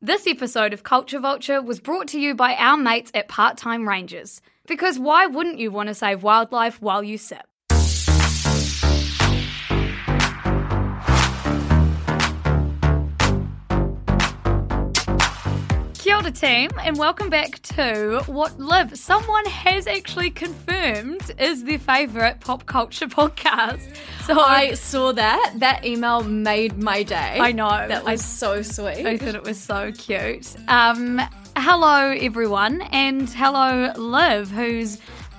This episode of Culture Vulture was brought to you by our mates at Part Time Rangers. Because why wouldn't you want to save wildlife while you sip? Team, and welcome back to what Liv, someone has actually confirmed is their favourite pop culture podcast. So I saw that. That email made my day. I know. That was so sweet. I thought it was so cute. Um, hello, everyone, and hello, Liv, who's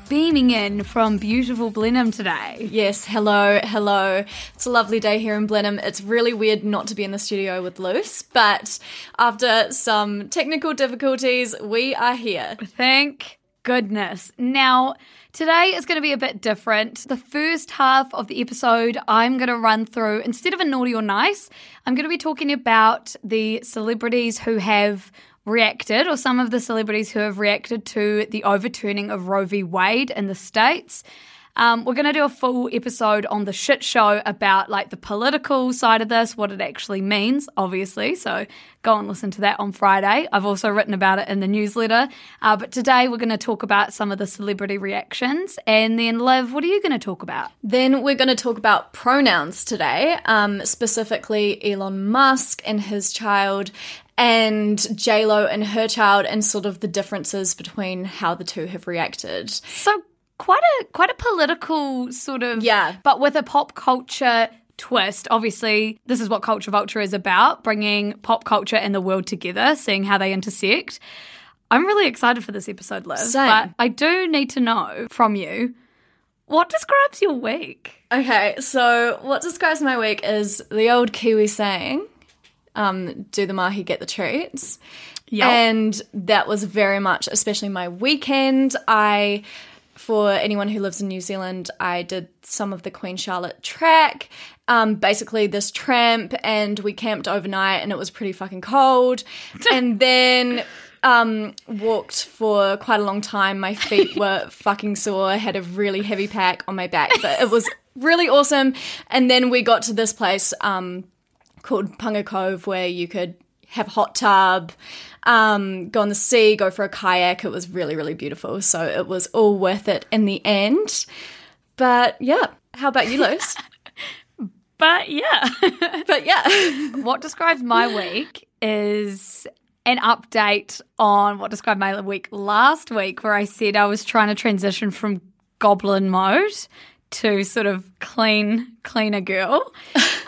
beaming in from beautiful Blenheim today. Yes, hello, hello. It's a lovely day here in Blenheim. It's really weird not to be in the studio with Luce, but after some technical difficulties, we are here. Thank goodness. Now, today is going to be a bit different. The first half of the episode, I'm going to run through, instead of a naughty or nice, I'm going to be talking about the celebrities who have reacted, or some of the celebrities who have reacted to the overturning of Roe v. Wade in the States. Um, we're going to do a full episode on the shit show about like the political side of this, what it actually means, obviously. So go and listen to that on Friday. I've also written about it in the newsletter. Uh, but today we're going to talk about some of the celebrity reactions. And then, Liv, what are you going to talk about? Then we're going to talk about pronouns today, um, specifically Elon Musk and his child, and J Lo and her child, and sort of the differences between how the two have reacted. So quite a quite a political sort of Yeah. but with a pop culture twist. Obviously, this is what Culture Vulture is about, bringing pop culture and the world together, seeing how they intersect. I'm really excited for this episode, Liz. Same. But I do need to know from you what describes your week? Okay, so what describes my week is the old Kiwi saying, um, do the mahi, get the treats. Yep. And that was very much, especially my weekend. I, for anyone who lives in New Zealand, I did some of the Queen Charlotte track. Um, basically, this tramp, and we camped overnight, and it was pretty fucking cold. and then um, walked for quite a long time. My feet were fucking sore. I had a really heavy pack on my back, but it was really awesome. And then we got to this place um, called Punga Cove where you could have a hot tub, um, go on the sea, go for a kayak. It was really, really beautiful. So it was all worth it in the end. But yeah, how about you, Luce? But yeah. but yeah. what describes my week is an update on what described my week last week, where I said I was trying to transition from goblin mode to sort of clean, cleaner girl.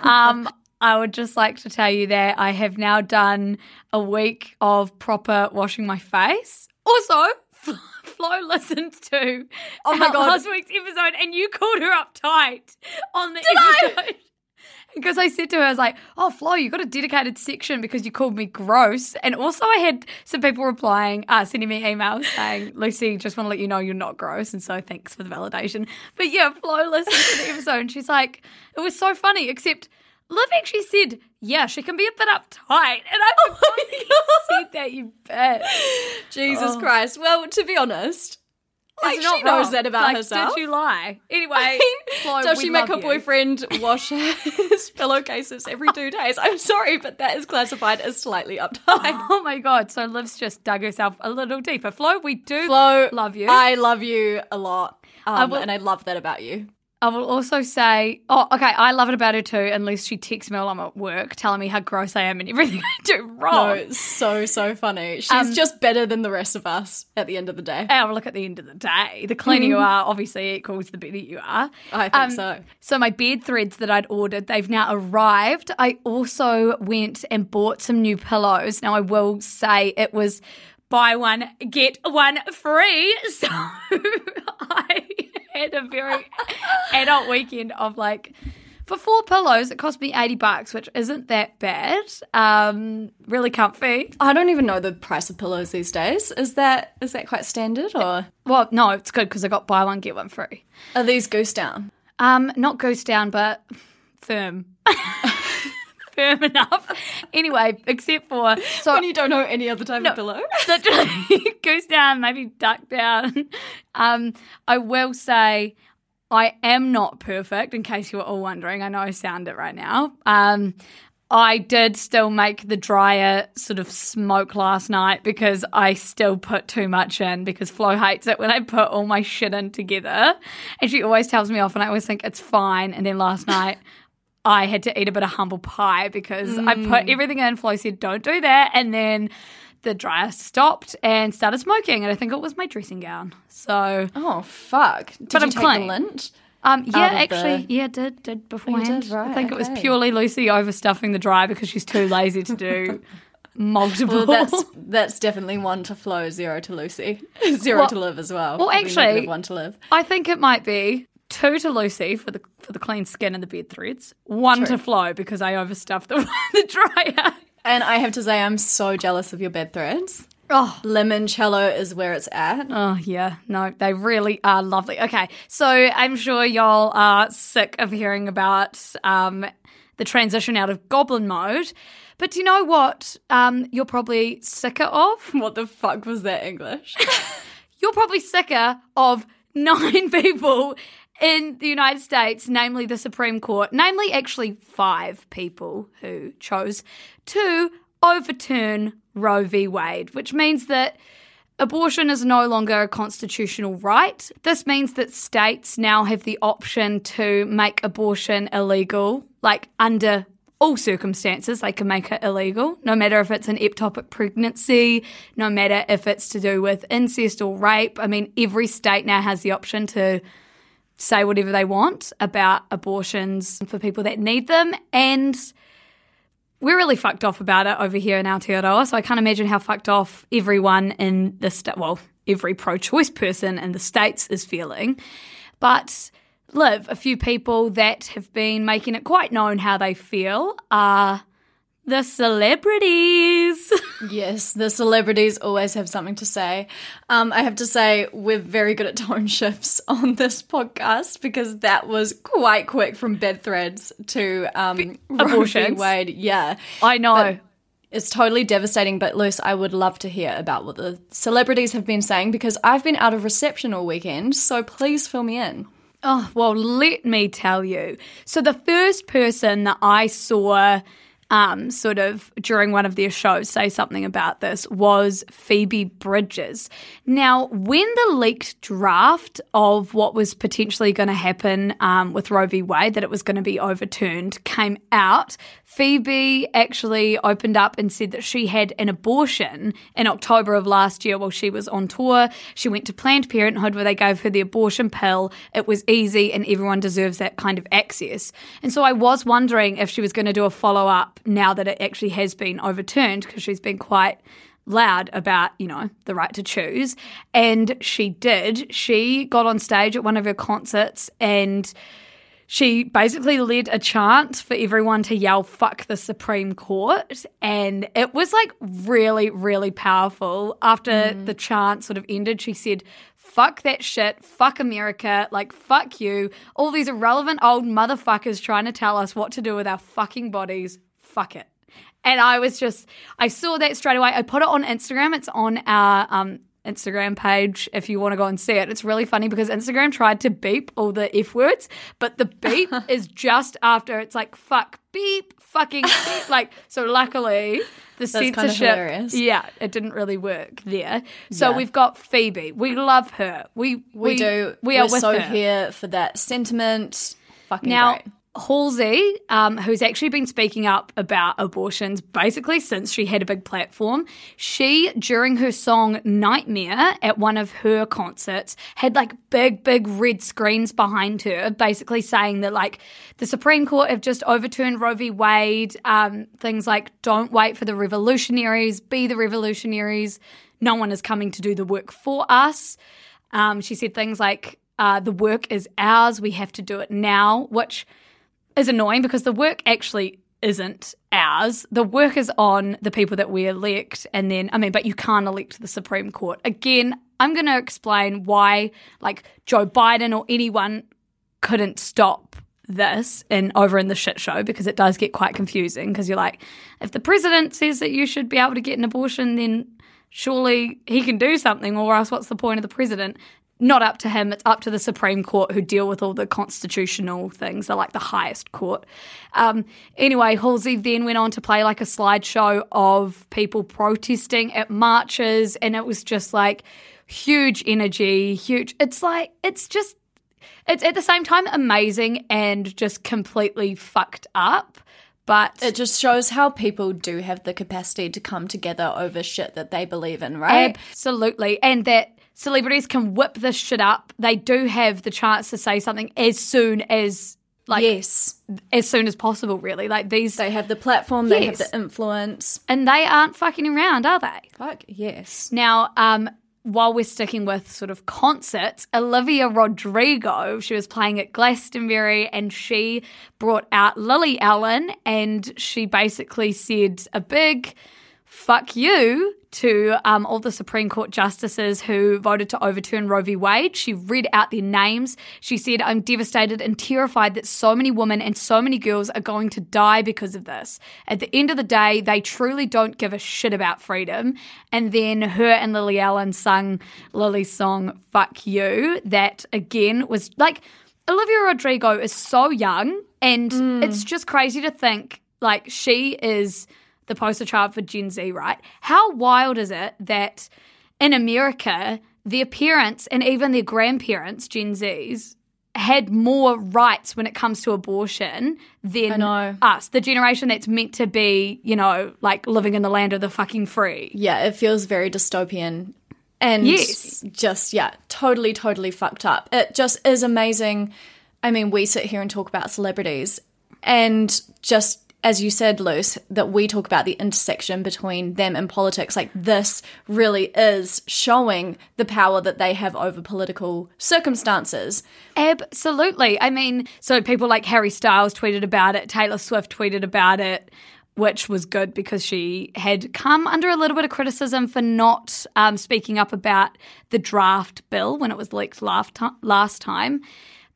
Um, I would just like to tell you that I have now done a week of proper washing my face. Also, Flo listened to Oh my God. last week's episode, and you called her up tight on the episode. Because I said to her, I was like, oh, Flo, you got a dedicated section because you called me gross. And also, I had some people replying, uh, sending me emails saying, Lucy, just want to let you know you're not gross. And so thanks for the validation. But yeah, Flo listened to the episode and she's like, it was so funny, except Liv actually said, yeah, she can be a bit uptight. And I forgot that you said that, you bet. Jesus Christ. Well, to be honest, like, she knows wrong. that about Like, herself. Did you lie? Anyway, Flo, Does she make her you. boyfriend wash his pillowcases every two days? I'm sorry, but that is classified as slightly uptight. Oh my god! So Liv's just dug herself a little deeper. Flo, we do Flo, love you. I love you a lot. Um, will- and I love that about you. I will also say, oh, okay, I love it about her too. Unless she texts me while I'm at work, telling me how gross I am and everything I do No, wrong. it's so, so funny. She's Um, just better than the rest of us at the end of the day. Oh, look at the end of the day. The cleaner you are, obviously, equals the better you are. I think Um, so. So my bed threads that I'd ordered, they've now arrived. I also went and bought some new pillows. Now I will say it was buy one get one free. So I had a very adult weekend of like For four pillows, it cost me 80 bucks, which isn't that bad. Um, really comfy. I don't even know the price of pillows these days. Is that is that quite standard or Well, no, it's good because I got buy one, get one free. are these goose down? Um, not goose down, but firm. firm enough. Anyway, except for so When you don't know any other type of pillow? goose down, maybe duck down. Um, I will say I am not perfect, in case you were all wondering. I know I sound it right now. Um, I did still make the dryer sort of smoke last night because I still put too much in because Flo hates it when I put all my shit in together. And she always tells me off and I always think it's fine. And then last night I had to eat a bit of humble pie because I put everything in. Flo said, don't do that. And then the dryer stopped and started smoking. And I think it was my dressing gown. So, Oh fuck! Did But you I'm take clean. the lint? um, yeah, actually, the- yeah, did, did beforehand. did, right, I think it was purely Lucy overstuffing the dryer because she's too lazy to do multiple. Well, that's that's definitely one to Flo, zero to Lucy, zero Well- to Liv as well. well, actually- one to Liv. I think it might be two to Lucy for the for the clean skin and the bed threads, one to Flo because I overstuffed the, the dryer. And I have to say, I'm so jealous of your bed threads. Oh, Limoncello is where it's at. Oh, yeah. No, they really are lovely. Okay. So I'm sure y'all are sick of hearing about um, the transition out of goblin mode. But do you know what um, you're probably sicker of? What the fuck was that English? You're probably sicker of nine people in the United States, namely the Supreme Court, namely actually five people who chose to overturn Roe v. Wade, which means that abortion is no longer a constitutional right. This means that states now have the option to make abortion illegal, like under all circumstances, they can make it illegal, no matter if it's an ectopic pregnancy, no matter if it's to do with incest or rape. I mean, every state now has the option to say whatever they want about abortions for people that need them. And we're really fucked off about it over here in Aotearoa. So I can't imagine how fucked off everyone in the state, well, every pro choice person in the States is feeling. But Liv, a few people that have been making it quite known how they feel are the celebrities. yes, the celebrities always have something to say. Um, I have to say, we're very good at tone shifts on this podcast because that was quite quick from bed threads to um, abortions. Wade. Yeah. I know. But it's totally devastating, but Luce, I would love to hear about what the celebrities have been saying because I've been out of reception all weekend, so please fill me in. Oh, well, let me tell you. So, the first person that I saw um, sort of during one of their shows say something about this was Phoebe Bridgers. Now, when the leaked draft of what was potentially going to happen um, with Roe v. Wade, that it was going to be overturned, came out, Phoebe actually opened up and said that she had an abortion in October of last year while she was on tour. She went to Planned Parenthood where they gave her the abortion pill. It was easy and everyone deserves that kind of access. And so I was wondering if she was going to do a follow up now that it actually has been overturned because she's been quite loud about, you know, the right to choose. And she did. She got on stage at one of her concerts and she basically led a chant for everyone to yell fuck the supreme court. And it was like really really powerful. After mm. the chant sort of ended she said fuck that shit. Fuck america. Like fuck you. All these irrelevant old motherfuckers trying to tell us what to do with our fucking bodies fuck it and I was just, I saw that straight away. I put it on Instagram. It's on our um, Instagram page if you want to go and see it. It's really funny because Instagram tried to beep all the F words, but the beep is just after it's like fuck, beep, fucking beep. Like, so luckily the That's kind of censorship, yeah, it didn't really work there. So Yeah. we've got Phoebe. We love her. We, We, do. We are so her. here for that sentiment. Fucking Now, great. Halsey, um, who's actually been speaking up about abortions basically since she had a big platform, she, during her song Nightmare at one of her concerts, had like big, big red screens behind her, basically saying that like the Supreme Court have just overturned Roe v. Wade, um, things like don't wait for the revolutionaries, be the revolutionaries, no one is coming to do the work for us. Um, she said things like, uh, the work is ours, we have to do it now, which is annoying because the work actually isn't ours. The work is on the people that we elect. And then, I mean, but you can't elect the Supreme Court. Again, I'm going to explain why, like, Joe Biden or anyone couldn't stop this in over in the shit show because it does get quite confusing because you're like if the president says that you should be able to get an abortion then surely he can do something or else what's the point of the president not up to him it's up to the supreme court who deal with all the constitutional things they're like the highest court um, anyway halsey then went on to play like a slideshow of people protesting at marches and it was just like huge energy huge it's like it's just it's at the same time amazing and just completely fucked up. But it just shows how people do have the capacity to come together over shit that they believe in, right? Absolutely. And that celebrities can whip this shit up. They do have the chance to say something as soon as like yes as soon as possible really like these they have the platform yes. they have the influence and they aren't fucking around are they fuck yes now um while we're sticking with sort of concerts, Olivia Rodrigo, she was playing at Glastonbury and she brought out Lily Allen and she basically said a big fuck you to um, all the Supreme Court justices who voted to overturn Roe v. Wade. She read out their names. She said, I'm devastated and terrified that so many women and so many girls are going to die because of this. At the end of the day, they truly don't give a shit about freedom. And then her and Lily Allen sung Lily's song, Fuck You, that again was like, Olivia Rodrigo is so young, and mm. it's just crazy to think like she is the poster child for Gen Z, right? How wild is it that in America, the parents and even their grandparents, Gen Zs, had more rights when it comes to abortion than us, the generation that's meant to be, you know, like living in the land of the fucking free. Yeah, it feels very dystopian. And yes. just, yeah, totally, totally fucked up. It just is amazing. I mean, we sit here and talk about celebrities and just as you said, Luce, that we talk about the intersection between them and politics. Like this really is showing the power that they have over political circumstances. Absolutely. I mean, so people like Harry Styles tweeted about it, Taylor Swift tweeted about it. Which was good because she had come under a little bit of criticism for not um, speaking up about the draft bill when it was leaked last, last time.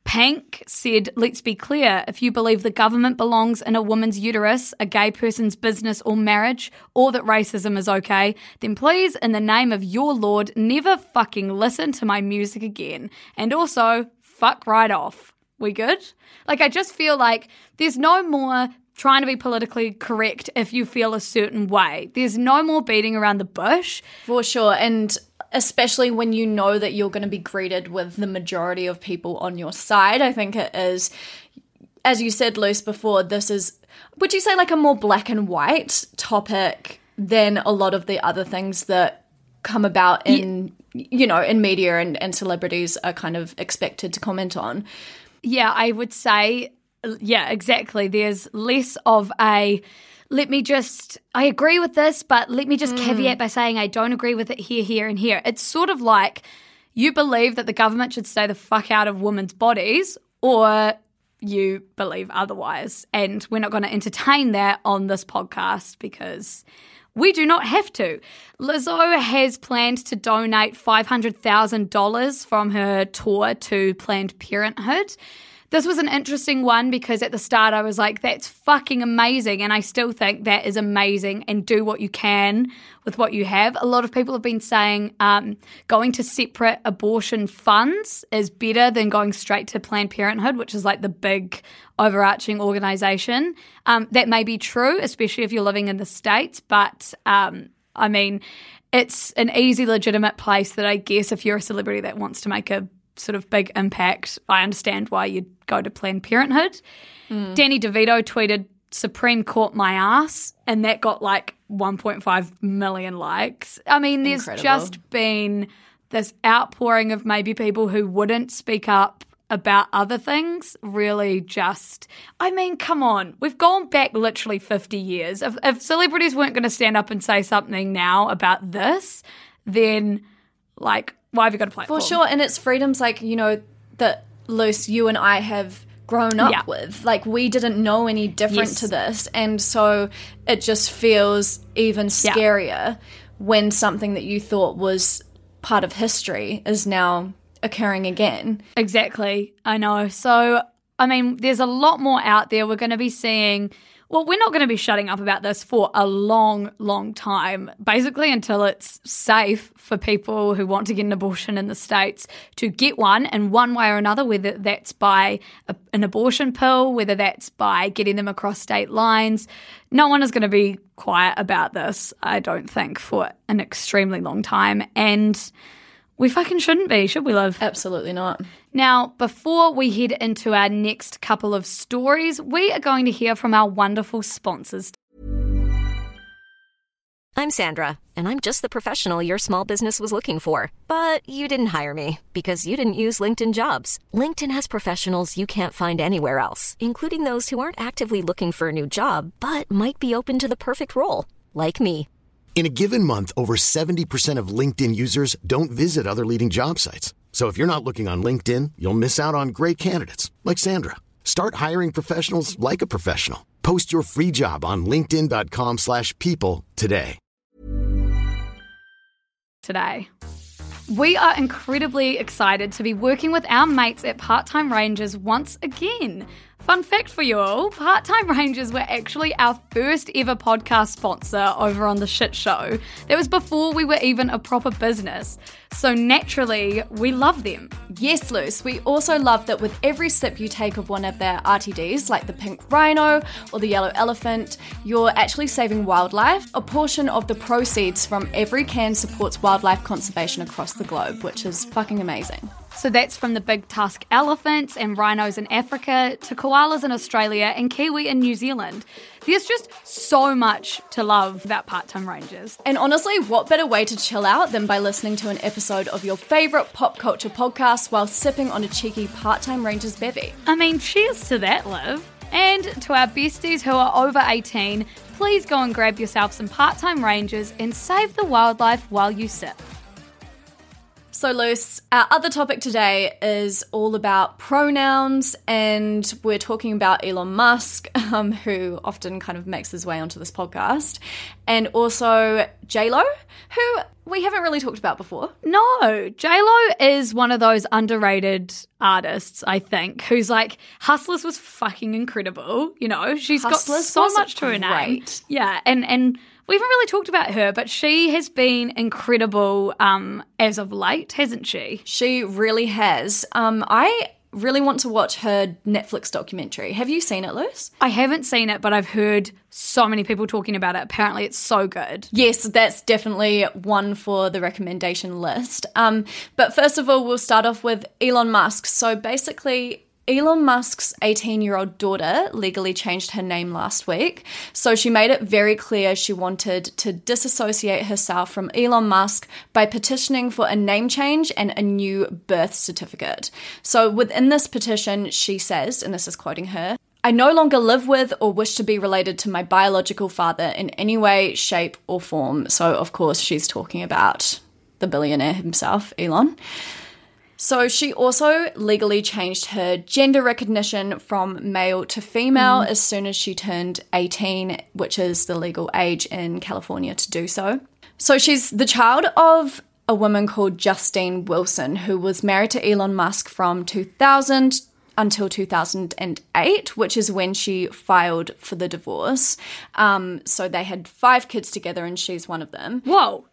Pink said, Let's be clear. If you believe the government belongs in a woman's uterus, a gay person's business or marriage, or that racism is okay, then please, in the name of your Lord, never fucking listen to my music again. And also, fuck right off. We good? Like, I just feel like there's no more trying to be politically correct if you feel a certain way. There's no more beating around the bush. For sure. And especially when you know that you're going to be greeted with the majority of people on your side. I think it is, as you said, Luce, before, this is, would you say, like a more black and white topic than a lot of the other things that come about in, yeah. you know, in media and, and celebrities are kind of expected to comment on? Yeah, I would say, yeah, exactly. There's less of a, let me just, I agree with this, but let me just mm. caveat by saying I don't agree with it here, here, and here. It's sort of like you believe that the government should stay the fuck out of women's bodies, or you believe otherwise. And we're not going to entertain that on this podcast because we do not have to. Lizzo has planned to donate $500,000 from her tour to Planned Parenthood. This was an interesting one because at the start I was like, that's fucking amazing. And I still think that is amazing and do what you can with what you have. A lot of people have been saying um, going to separate abortion funds is better than going straight to Planned Parenthood, which is like the big overarching organization. Um, that may be true, especially if you're living in the States, but um, I mean, it's an easy, legitimate place that I guess if you're a celebrity that wants to make a sort of big impact, I understand why you'd go to Planned Parenthood. Mm. Danny DeVito tweeted, Supreme Court my ass, and that got like 1.5 million likes. I mean, there's Incredible. just been this outpouring of maybe people who wouldn't speak up about other things really just I mean come on we've gone back literally 50 years if, if celebrities weren't going to stand up and say something now about this then like why have you got a platform? For sure. And it's freedoms like, you know, that Luce, you and I have grown up Yeah. with. Like we didn't know any different Yes. to this. And so it just feels even scarier when something that you thought was part of history is now occurring again. Exactly. I know. So, I mean, there's a lot more out there. We're going to be seeing. Well, we're not going to be shutting up about this for a long, long time, basically until it's safe for people who want to get an abortion in the States to get one in one way or another, whether that's by a, an abortion pill, whether that's by getting them across state lines. No one is going to be quiet about this, I don't think, for an extremely long time. And we fucking shouldn't be, should we, love? Absolutely not. Now, before we head into our next couple of stories, we are going to hear from our wonderful sponsors. I'm Sandra, and I'm just the professional your small business was looking for. But you didn't hire me because you didn't use LinkedIn jobs. LinkedIn has professionals you can't find anywhere else, including those who aren't actively looking for a new job but might be open to the perfect role, like me. In a given month, over 70% of LinkedIn users don't visit other leading job sites. So if you're not looking on LinkedIn, you'll miss out on great candidates like Sandra. Start hiring professionals like a professional. Post your free job on linkedin.com/people today. today. We are incredibly excited to be working with our mates at Part Time Rangers once again. Fun fact for you all Part Time Rangers were actually our first ever podcast sponsor over on The Shit Show. That was before we were even a proper business. So naturally, we love them. Yes, Luce. We also love that with every sip you take of one of their RTDs, like the pink rhino or the yellow elephant, you're actually saving wildlife. A portion of the proceeds from every can supports wildlife conservation across the globe, which is fucking amazing. So that's from the big tusk elephants and rhinos in Africa to koalas in Australia and kiwi in New Zealand. There's just so much to love about part time rangers. And honestly, what better way to chill out than by listening to an episode of your favourite pop culture podcast while sipping on a cheeky part time Rangers bevy? I mean, cheers to that, Liv. And to our besties who are over 18, please go and grab yourself some part time rangers and save the wildlife while you sip. So, Luce, our other topic today is all about pronouns, and we're talking about Elon Musk, um, who often kind of makes his way onto this podcast, and also JLo, who we haven't really talked about before. No, JLo is one of those underrated artists, I think, who's like, Hustlers was fucking incredible. You know, she's got so much to her name. Yeah, and, and we haven't really talked about her, but she has been incredible um, as of late, hasn't she? She really has. Um, I really want to watch her Netflix documentary. Have you seen it, Luce? I haven't seen it, but I've heard so many people talking about it. Apparently, it's so good. Yes, that's definitely one for the recommendation list. Um, but first of all, we'll start off with Elon Musk. So basically, Elon Musk's 18 year old daughter legally changed her name last week. So she made it very clear she wanted to disassociate herself from Elon Musk by petitioning for a name change and a new birth certificate. So within this petition, she says, and this is quoting her, I no longer live with or wish to be related to my biological father in any way, shape, or form. So, of course, she's talking about the billionaire himself, Elon. So, she also legally changed her gender recognition from male to female as soon as she turned 18, which is the legal age in California to do so. So, she's the child of a woman called Justine Wilson, who was married to Elon Musk from 2000 until 2008, which is when she filed for the divorce. Um, so they had five kids together, and she's one of them. Whoa.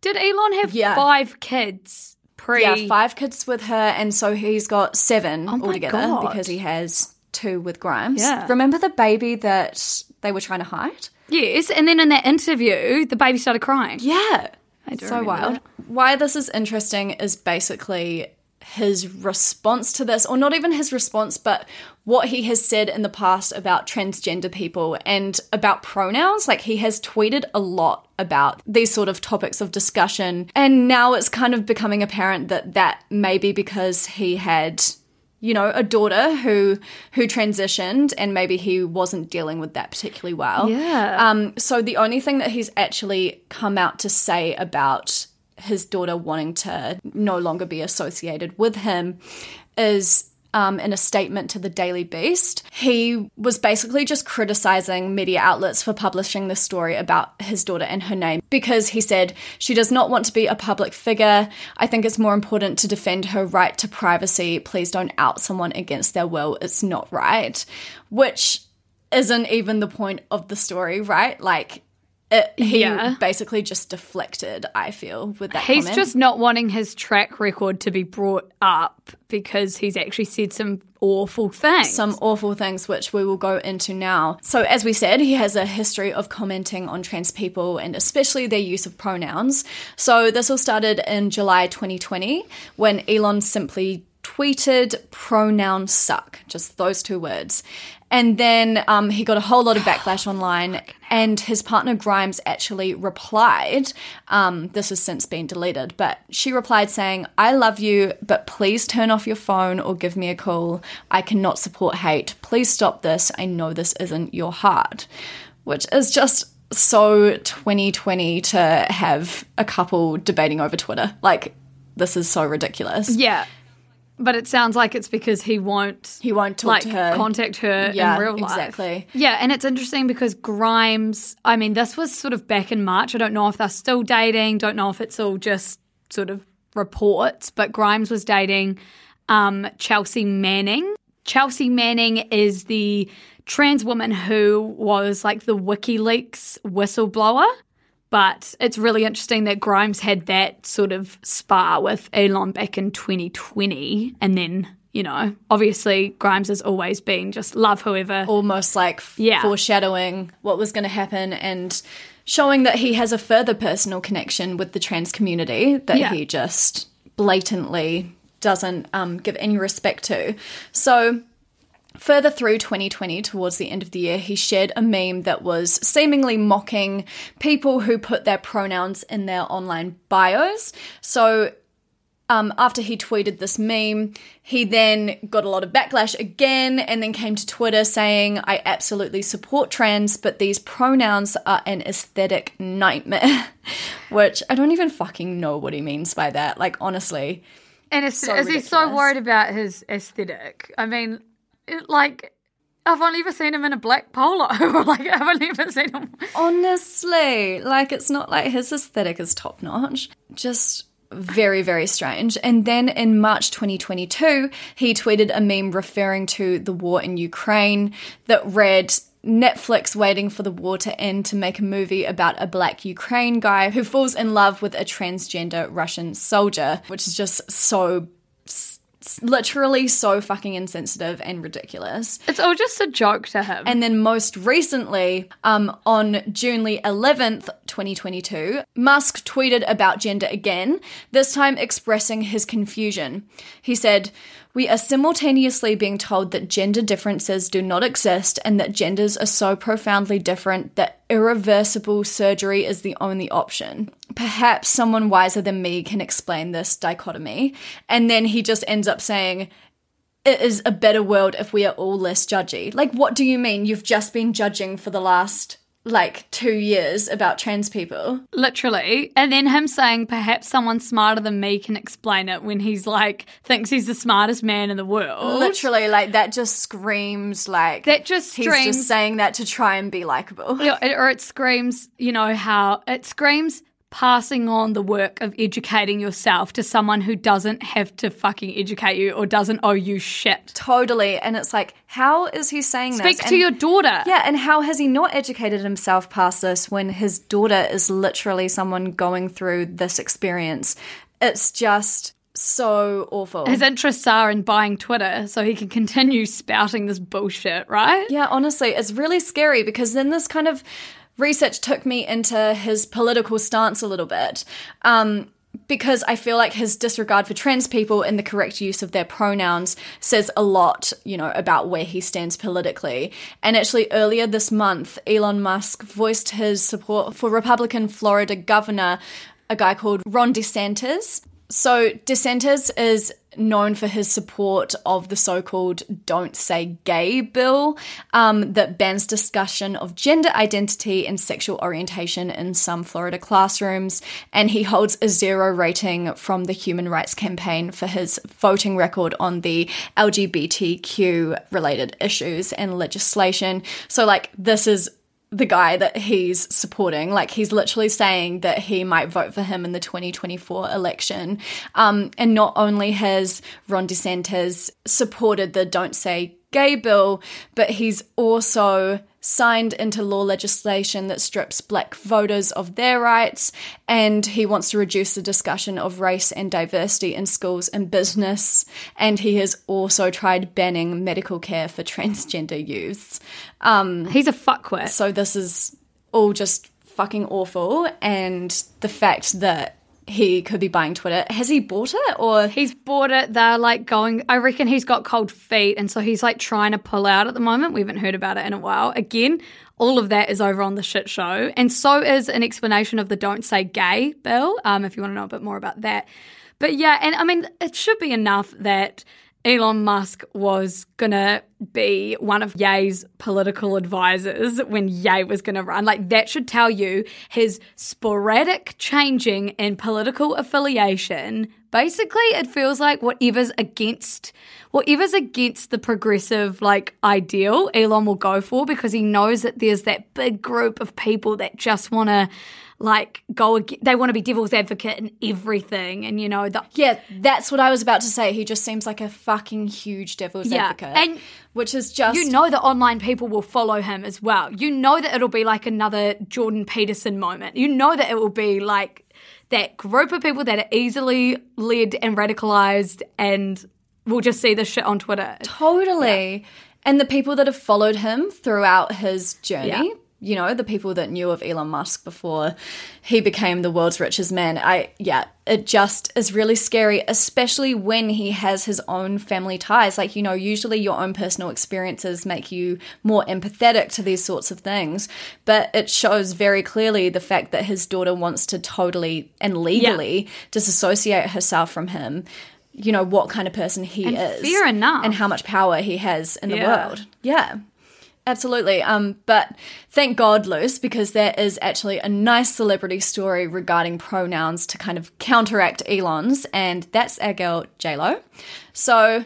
Did Elon have Yeah. five kids pre? Yeah, five kids with her, and so he's got seven Oh altogether God. because he has two with Grimes. Yeah. Remember the baby that they were trying to hide? Yes, and then in that interview, the baby started crying. Yeah. so wild. that. Why this is interesting is basically his response to this, or not even his response, but what he has said in the past about transgender people and about pronouns. Like he has tweeted a lot about these sort of topics of discussion. And now it's kind of becoming apparent that that may be because he had you know a daughter who who transitioned and maybe he wasn't dealing with that particularly well Yeah. um so the only thing that he's actually come out to say about his daughter wanting to no longer be associated with him is um, in a statement to the Daily Beast. He was basically just criticizing media outlets for publishing this story about his daughter and her name because he said she does not want to be a public figure. I think it's more important to defend her right to privacy. Please don't out someone against their will. It's not right. Which isn't even the point of the story, right? Like, it, he Yeah. basically just deflected, I feel, with that He's comment. just not wanting his track record to be brought up because he's actually said some awful things. some awful things which we will go into now. So, as we said, he has a history of commenting on trans people and especially their use of pronouns. So, this all started in July 2020 when Elon simply tweeted pronouns suck, just those two words. And then um, he got a whole lot of backlash online, and his partner Grimes actually replied. Um, this has since been deleted, but she replied saying, I love you, but please turn off your phone or give me a call. I cannot support hate. Please stop this. I know this isn't your heart. Which is just so 2020 to have a couple debating over Twitter. Like, this is so ridiculous. yeah. But it sounds like it's because he won't He won't talk like to her. contact her Yeah, in real life. exactly. Yeah, and it's interesting because Grimes, I mean, this was sort of back in March. I don't know if they're still dating, don't know if it's all just sort of reports, but Grimes was dating um, Chelsea Manning. Chelsea Manning is the trans woman who was like the WikiLeaks whistleblower. But it's really interesting that Grimes had that sort of spar with Elon back in 2020. And then, you know, obviously Grimes has always been just love whoever. almost like f- Yeah. foreshadowing what was going to happen and showing that he has a further personal connection with the trans community that Yeah. he just blatantly doesn't um, give any respect to. So, Further through 2020, towards the end of the year, he shared a meme that was seemingly mocking people who put their pronouns in their online bios. So, um, after he tweeted this meme, he then got a lot of backlash again and then came to Twitter saying, I absolutely support trans, but these pronouns are an aesthetic nightmare. Which I don't even fucking know what he means by that. Like, honestly. And is, So is he so worried about his aesthetic? I mean, like, I've only ever seen him in a black polo. like, I've only ever seen him. Honestly, like it's not like his aesthetic is top notch. Just very, very strange. And then in March 2022, he tweeted a meme referring to the war in Ukraine that read, Netflix waiting for the war to end to make a movie about a black Ukraine guy who falls in love with a transgender Russian soldier, which is just so literally so fucking insensitive and ridiculous. It's all just a joke to him. And then most recently, um, on June 11th, 2022, Musk tweeted about gender again, this time expressing his confusion. He said, We are simultaneously being told that gender differences do not exist and that genders are so profoundly different that irreversible surgery is the only option. Perhaps someone wiser than me can explain this dichotomy. And then he just ends up saying, it is a better world if we are all less judgy. Like, what do you mean? You've just been judging for the last, like, two years about trans people. Literally. And then him saying, perhaps someone smarter than me can explain it when he's like, thinks he's the smartest man in the world. Literally, like, that just screams, like, That just he's screams. just saying that to try and be likable. Yeah, or it screams, you know, how it screams passing on the work of educating yourself to someone who doesn't have to fucking educate you or doesn't owe you shit. Totally. And it's like, how is he saying Speak this? to And- your daughter. Yeah, and how has he not educated himself past this when his daughter is literally someone going through this experience? It's just so awful. His interests are in buying Twitter so he can continue spouting this bullshit, right? Yeah, honestly, it's really scary because then this kind of research took me into his political stance a little bit. Um, because I feel like his disregard for trans people and the correct use of their pronouns says a lot, you know, about where he stands politically. And actually, earlier this month, Elon Musk voiced his support for Republican Florida governor, a guy called Ron DeSantis. So DeSantis is known for his support of the so-called "Don't Say Gay" bill um, that bans discussion of gender identity and sexual orientation in some Florida classrooms, and he holds a zero rating from the Human Rights Campaign for his voting record on the LGBTQ-related issues and legislation. So, like, this is the guy that he's supporting. Like he's literally saying that he might vote for him in the 2024 election. Um, and not only has Ron DeSantis supported the Don't Say Gay bill, but he's also signed into law legislation that strips black voters of their rights, and he wants to reduce the discussion of race and diversity in schools and business. And he has also tried banning medical care for transgender youths. Um, He's a fuckwit. so this is all just fucking awful, and the fact that he could be buying Twitter. Has he bought it or He's bought it. They're like going. I reckon he's got cold feet, and so he's like trying to pull out at the moment. We haven't heard about it in a while. Again, all of that is over on the shit show, and so is an explanation of the "Don't Say Gay" bill. Um, if you want to know a bit more about that, but yeah, and I mean, it should be enough that Elon Musk was gonna be one of Ye's political advisors when Ye was gonna run. Like that should tell you his sporadic changing in political affiliation. Basically, it feels like whatever's against whatever's against the progressive like ideal, Elon will go for because he knows that there's that big group of people that just wanna like go ag- they want to be devil's advocate in everything and you know the Yeah, that's what I was about to say. He just seems like a fucking huge devil's Yeah, advocate. and which is just you know that online people will follow him as well. You know that it'll be like another Jordan Peterson moment. You know that it will be like that group of people that are easily led and radicalized and we'll just see this shit on Twitter. Totally. And the people that have followed him throughout his journey, Yeah. You know, the people that knew of Elon Musk before he became the world's richest man. I yeah, it just is really scary, especially when he has his own family ties. Like, you know, usually your own personal experiences make you more empathetic to these sorts of things, but it shows very clearly the fact that his daughter wants to totally and legally disassociate herself from him. You know what kind of person he And is, fair enough. and how much power he has in the world. Yeah. Absolutely. Um, but thank God, Luce, because there is actually a nice celebrity story regarding pronouns to kind of counteract Elon's, and that's our girl JLo. So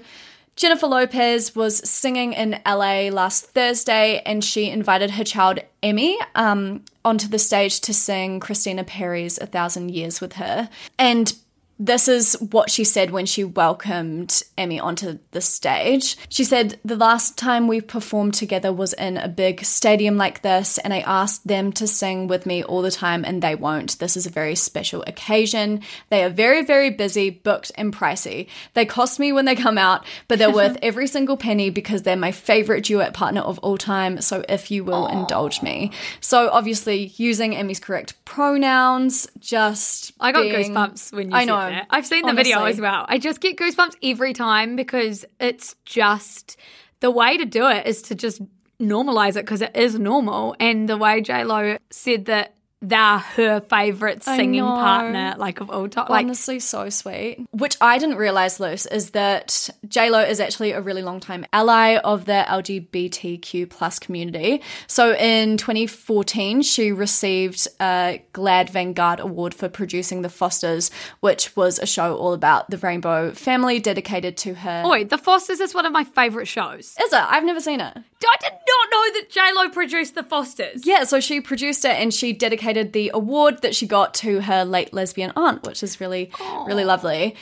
Jennifer Lopez was singing in LA last Thursday, and she invited her child Emmy um, onto the stage to sing Christina Perri's A Thousand Years with her. And this is what she said when she welcomed Emmy onto the stage. She said, The last time we performed together was in a big stadium like this, and I asked them to sing with me all the time, and they won't. This is a very special occasion. They are very, very busy, booked, and pricey. They cost me when they come out, but they're worth every single penny because they're my favorite duet partner of all time. So if you will indulge me. So obviously, using Emmy's correct pronouns, just. I got being- goosebumps when you I said know. I've seen the video as well. I just get goosebumps every time because it's just the way to do it is to just normalize it because it is normal. And the way J Lo said that they're her favorite singing partner, like of all time, like Honestly, so sweet. Which I didn't realize, Luce, is that J Lo is actually a really long time ally of the LGBTQ plus community. So in 2014, she received a GLAAD Vanguard Award for producing The Fosters, which was a show all about the rainbow family dedicated to her. Oi, The Fosters is one of my favorite shows. Is it? I've never seen it. I did not know that J Lo produced The Fosters. Yeah, so she produced it and she dedicated the award that she got to her late lesbian aunt, which is really, really lovely.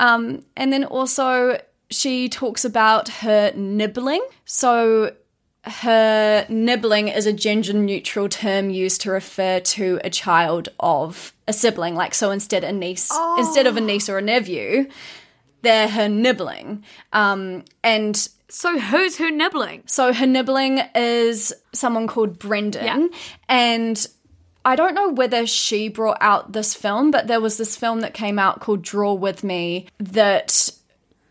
Um, and then also, she talks about her nibbling. So, her nibbling is a gender neutral term used to refer to a child of a sibling. Like, so instead, a niece, instead of a niece or a nephew, they're her nibbling. Um, and So who's who nibbling? so her nibbling is someone called Brendan. Yeah. And I don't know whether she brought out this film, but there was this film that came out called Draw With Me that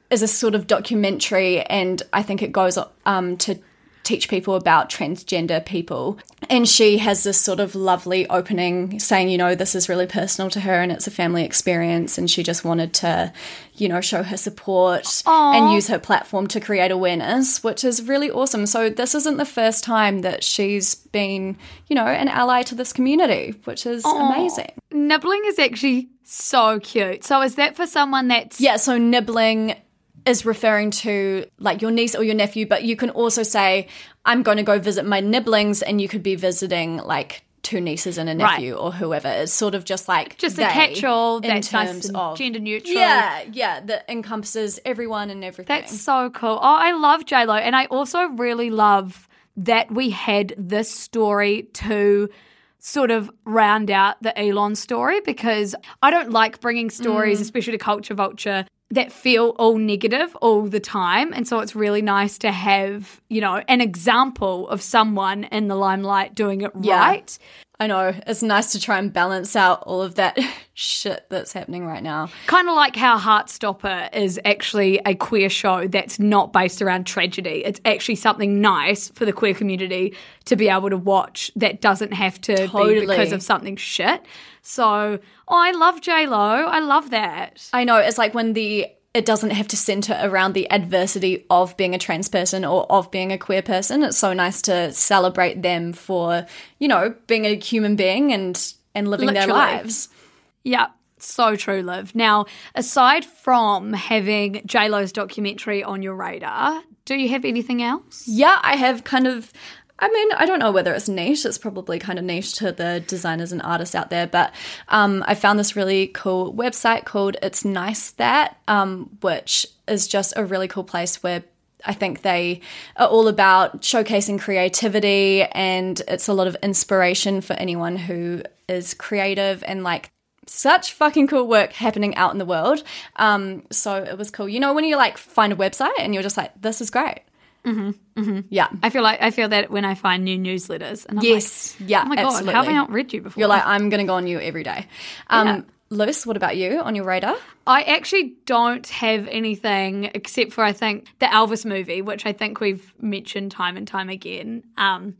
is a sort of documentary and I think it goes um, to teach people about transgender people. And she has this sort of lovely opening saying, you know, this is really personal to her and it's a family experience. And she just wanted to, you know, show her support Aww. and use her platform to create awareness, which is really awesome. So this isn't the first time that she's been, you know, an ally to this community, which is amazing. Nibbling is actually so cute. So is that for someone that's Yeah, so nibbling is referring to like your niece or your nephew, but you can also say, I'm going to go visit my nibblings, and you could be visiting like two nieces and a Right. nephew or whoever. It's sort of just like just a catch-all in that's nice terms and of gender neutral? yeah, yeah, that encompasses everyone and everything. That's so cool. Oh, I love J Lo, and I also really love that we had this story to sort of round out the Elon story because I don't like bringing stories, mm. especially to Culture Vulture, that feel all negative all the time. And so it's really nice to have, you know, an example of someone in the limelight doing it Yeah. right. I know it's nice to try and balance out all of that shit that's happening right now. Kind of like how Heartstopper is actually a queer show that's not based around tragedy. It's actually something nice for the queer community to be able to watch that doesn't have to be because of something shit. So, oh, I love J Lo. I love that. I know it's like when the it doesn't have to center around the adversity of being a trans person or of being a queer person. It's so nice to celebrate them for, you know, being a human being and and living their lives. Yeah, so true, Liv. Now, aside from having J Lo's documentary on your radar, do you have anything else? Yeah, I have kind of I mean, I don't know whether it's niche. It's probably kind of niche to the designers and artists out there, but um, I found this really cool website called It's Nice That, um, which is just a really cool place where I think they are all about showcasing creativity and it's a lot of inspiration for anyone who is creative and like such fucking cool work happening out in the world. Um, so it was cool. You know, when you like find a website and you're just like, this is great. Mm-hmm, mm-hmm. Yeah. I feel like I feel that when I find new newsletters, and I'm Yes. like, yeah. oh my god, absolutely. how have I not read you before? You're like, I'm going to go on you every day. Um, Yeah. Luce, what about you on your radar? I actually don't have anything except for I think the Elvis movie, which I think we've mentioned time and time again. Um,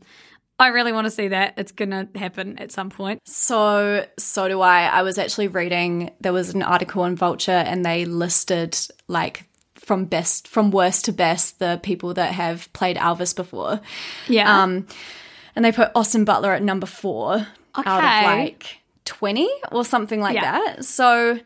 I really want to see that. It's gonna happen at some point. So, so do I. I was actually reading, there was an article in Vulture and they listed like from best, from worst to best, the people that have played Elvis before. Yeah. Um, and they put Austin Butler at number four out of like 20 or something like Yeah. that. So,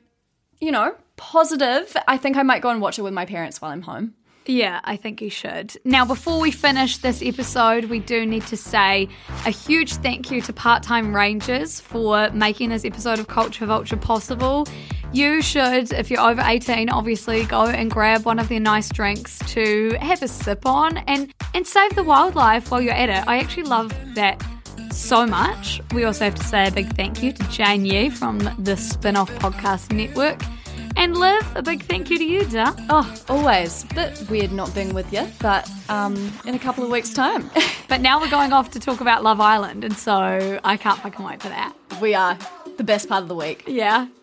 you know, positive. I think I might go and watch it with my parents while I'm home. Yeah, I think you should. Now, before we finish this episode, we do need to say a huge thank you to Part Time Rangers for making this episode of Culture Vulture possible. You should, if you're over 18, obviously go and grab one of their nice drinks to have a sip on and, and save the wildlife while you're at it. I actually love that so much. We also have to say a big thank you to Jane Yee from the Spin Off Podcast Network. And Liv, a big thank you to you, Duh. Oh, always. Bit weird not being with you, but um, in a couple of weeks' time, But now we're going off to talk about Love Island, and so I can't fucking wait for that. we are the best part of the week. Yeah.